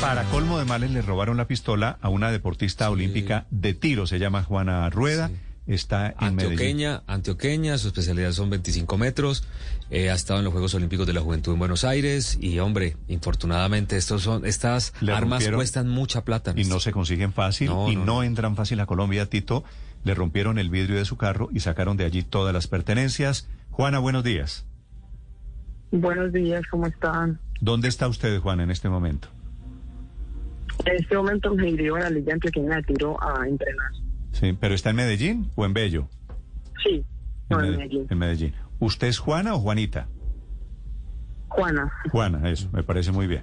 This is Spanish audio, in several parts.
Para colmo de males, le robaron la pistola a una deportista sí. olímpica de tiro. Se llama Juana Rueda. Sí. Está en Antioqueña, Medellín. Antioqueña, su especialidad son 25 metros. Eh, ha estado en los Juegos Olímpicos de la Juventud en Buenos Aires. Y hombre, infortunadamente, estos son, estas Le armas cuestan mucha plata. Y no se consiguen fácil No, y no, no, no. entran fácil a Colombia, Tito. Le rompieron el vidrio de su carro y sacaron de allí todas las pertenencias. Juana, buenos días. Buenos días, ¿cómo están? ¿Dónde está usted, Juana, en este momento? En este momento me dirijo a la Liga Antioqueña de Tiro a entrenar. Sí, ¿pero está en Medellín o en Bello? Sí, no, en Mede- Medellín. en Medellín. ¿Usted es Juana o Juanita? Juana, Juana, eso, me parece muy bien.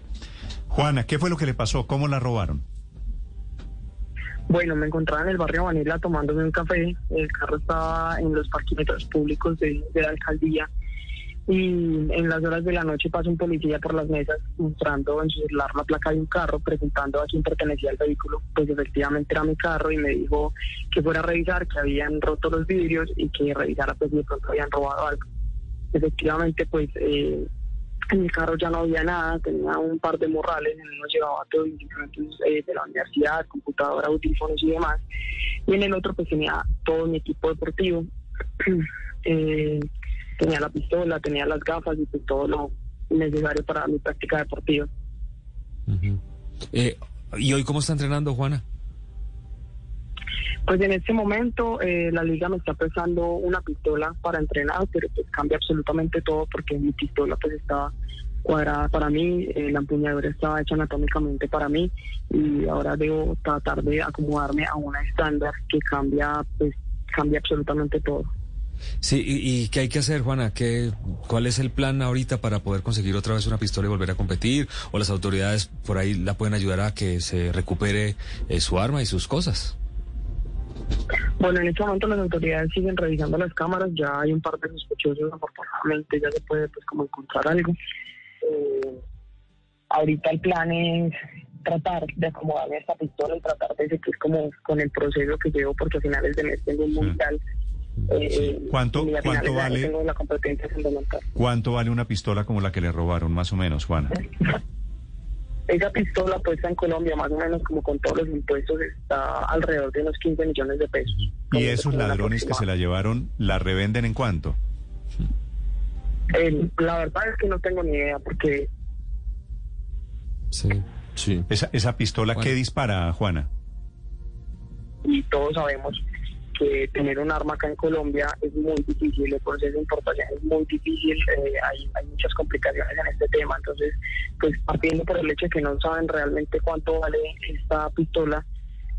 Juana, ¿qué fue lo que le pasó? ¿Cómo la robaron? bueno, me encontraba en el barrio Vanilla tomándome un café. El carro estaba en los parquímetros públicos de, de la alcaldía. Y en las horas de la noche pasó un policía por las mesas mostrando en su celular la placa de un carro, preguntando a quién pertenecía el vehículo. Pues efectivamente era mi carro y me dijo que fuera a revisar, que habían roto los vidrios y que revisara pues si de pronto habían robado algo. Efectivamente, pues eh, en mi carro ya no había nada, tenía un par de morrales, en uno llevaba todo instrumentos eh, de la universidad, computadora, audífonos y demás. Y en el otro pues tenía todo mi equipo deportivo. Eh, tenía la pistola, tenía las gafas y pues todo lo necesario para mi práctica deportiva. Eh, ¿Y hoy cómo está entrenando, Juana? Pues en este momento eh, la liga me está prestando una pistola para entrenar, pero pues cambia absolutamente todo porque mi pistola pues estaba cuadrada para mí, eh, la empuñadura estaba hecha anatómicamente para mí y ahora debo tratar de acomodarme a una estándar que cambia pues cambia absolutamente todo. Sí, ¿y, y qué hay que hacer, Juana? ¿Qué, ¿Cuál es el plan ahorita para poder conseguir otra vez una pistola y volver a competir? ¿O las autoridades por ahí la pueden ayudar a que se recupere eh, su arma y sus cosas? Bueno, en este momento las autoridades siguen revisando las cámaras, ya hay un par de sospechosos, afortunadamente ya se puede pues como encontrar algo. Eh, ahorita el plan es tratar de acomodarme a esta pistola y tratar de seguir como con el proceso que llevo porque a finales de mes tengo un mundial. Eh, ¿Cuánto- cuánto vale? Tengo la competencia fundamental. ¿Cuánto vale una pistola como la que le robaron, más o menos, Juana? Esa pistola puesta en Colombia, más o menos como con todos los impuestos, está alrededor de unos 15 millones de pesos. ¿Y esos ladrones que se la llevaron, la revenden en cuánto? Eh, la verdad es que no tengo ni idea porque Sí, sí. Esa, esa pistola, ¿qué Juana. dispara, Juana? y todos sabemos que tener un arma acá en Colombia es muy difícil, el proceso de importación es muy difícil, eh, hay, hay muchas complicaciones en este tema, entonces, pues partiendo por el hecho de que no saben realmente cuánto vale esta pistola,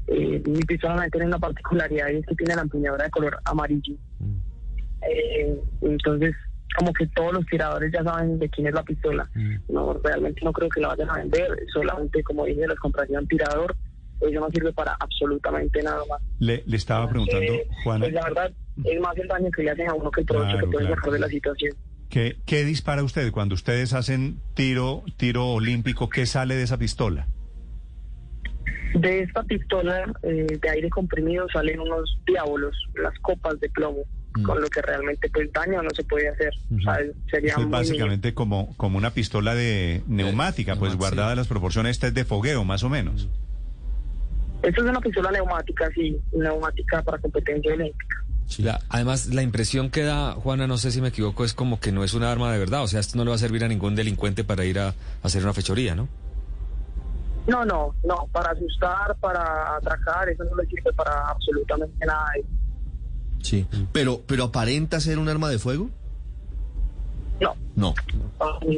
eh, mi pistola tiene una particularidad y es que tiene la empuñadura de color amarillo. Eh, entonces, como que todos los tiradores ya saben de quién es la pistola. No, realmente no creo que la vayan a vender, solamente como dije, los compraría un tirador, eso no sirve para absolutamente nada más. Le, le estaba preguntando, Eh, Juana, pues la verdad, es más el daño que le hacen a uno que el provecho Claro, que pueden claro. sacar de la situación. ¿qué, ¿qué dispara usted cuando ustedes hacen tiro, tiro olímpico? ¿Qué sale de esa pistola? De esta pistola eh, de aire comprimido salen unos diábolos, las copas de plomo, Mm. con lo que realmente pues daño no se puede hacer. O sea, sería es básicamente como, como una pistola de neumática, pues neumática, guardada las proporciones, esta es de fogueo, más o menos. Esto es una pistola neumática, sí, neumática para competencia olímpica. La- además, la impresión que da, Juana, no sé si me equivoco, es como que no es una arma de verdad. O sea, esto no le va a servir a ningún delincuente para ir a, a hacer una fechoría, ¿no? No, no, no, para asustar, para atracar, eso no le sirve para absolutamente nada. Sí. Pero, pero aparenta ser un arma de fuego. No. No.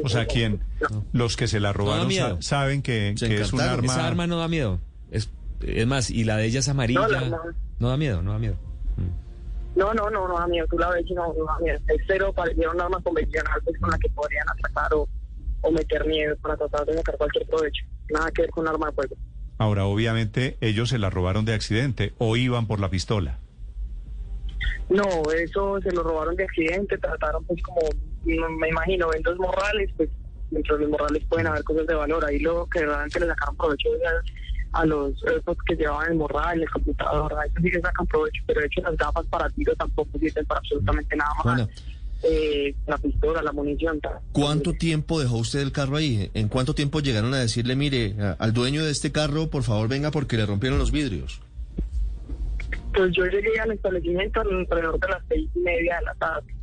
O sea, ¿quién? No. Los que se la robaron saben que, que es un arma... Esa arma no da miedo. Es, más, y la de ella es amarilla. No, la- no. No da miedo, no da miedo. No, no, no, no da miedo. Tú la ves y no, no da miedo. Es cero parecía un arma convencional pues, con la que podrían atracar o, o meter miedo para tratar de sacar cualquier provecho. Nada que ver con un arma de fuego. Ahora, obviamente, ellos se la robaron de accidente o iban por la pistola. No, eso se lo robaron de accidente, trataron pues como, me imagino, ven dos morrales, pues dentro de los morrales pueden haber cosas de valor, ahí lo que realmente le sacaron provecho a, a los esos que llevaban el morral, el computador, a eso sí que sacan provecho, pero de hecho las gafas para tiro tampoco sirven para absolutamente nada más. Juana. Eh, la pistola, la munición. tal. ¿Cuánto tiempo dejó usted el carro ahí? ¿En cuánto tiempo llegaron a decirle, mire, al dueño de este carro, por favor venga porque le rompieron los vidrios? Pues yo llegué al establecimiento alrededor de las seis y media de la tarde,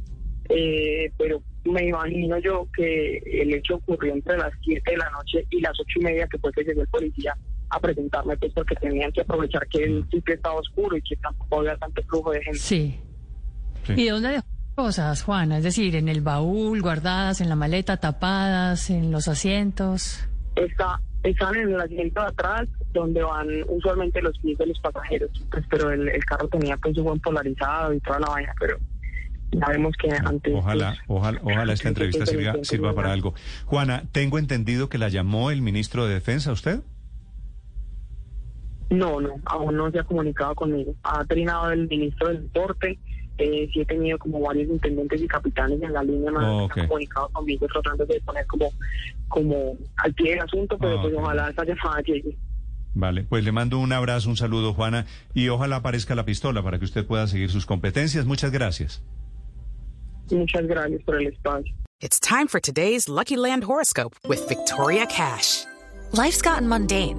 Eh, pero me imagino yo que el hecho ocurrió entre las siete de la noche y las ocho y media que fue que llegó el policía a presentarme, pues porque tenían que aprovechar que el sitio estaba oscuro y que tampoco había tanto flujo de gente. Sí. Sí. ¿Y de dónde dejó cosas, Juana? Es decir, en el baúl, guardadas, en la maleta, tapadas, en los asientos. Está, están en el asiento de atrás donde van usualmente los pies de los pasajeros, pues, pero el, el carro tenía pues su buen polarizado y toda la vaina, pero ya vemos que antes... Ojalá, pues, ojalá, ojalá esta entrevista sirva, sirva para algo. Juana, tengo entendido que la llamó el ministro de Defensa, ¿usted? No, no, aún no se ha comunicado conmigo. Ha trinado el ministro del deporte. Eh, sí he tenido como varios intendentes y capitanes en la línea, no Oh, se ok. han comunicado conmigo tratando de poner como, como al pie del asunto, pero Ah, pues ok. ojalá esa llamada llegue. Vale, pues le mando un abrazo, un saludo, Juana, y ojalá aparezca la pistola para que usted pueda seguir sus competencias. Muchas gracias. Muchas gracias por el espacio. It's time for today's Lucky Land horoscope with Victoria Cash. Life's gotten mundane,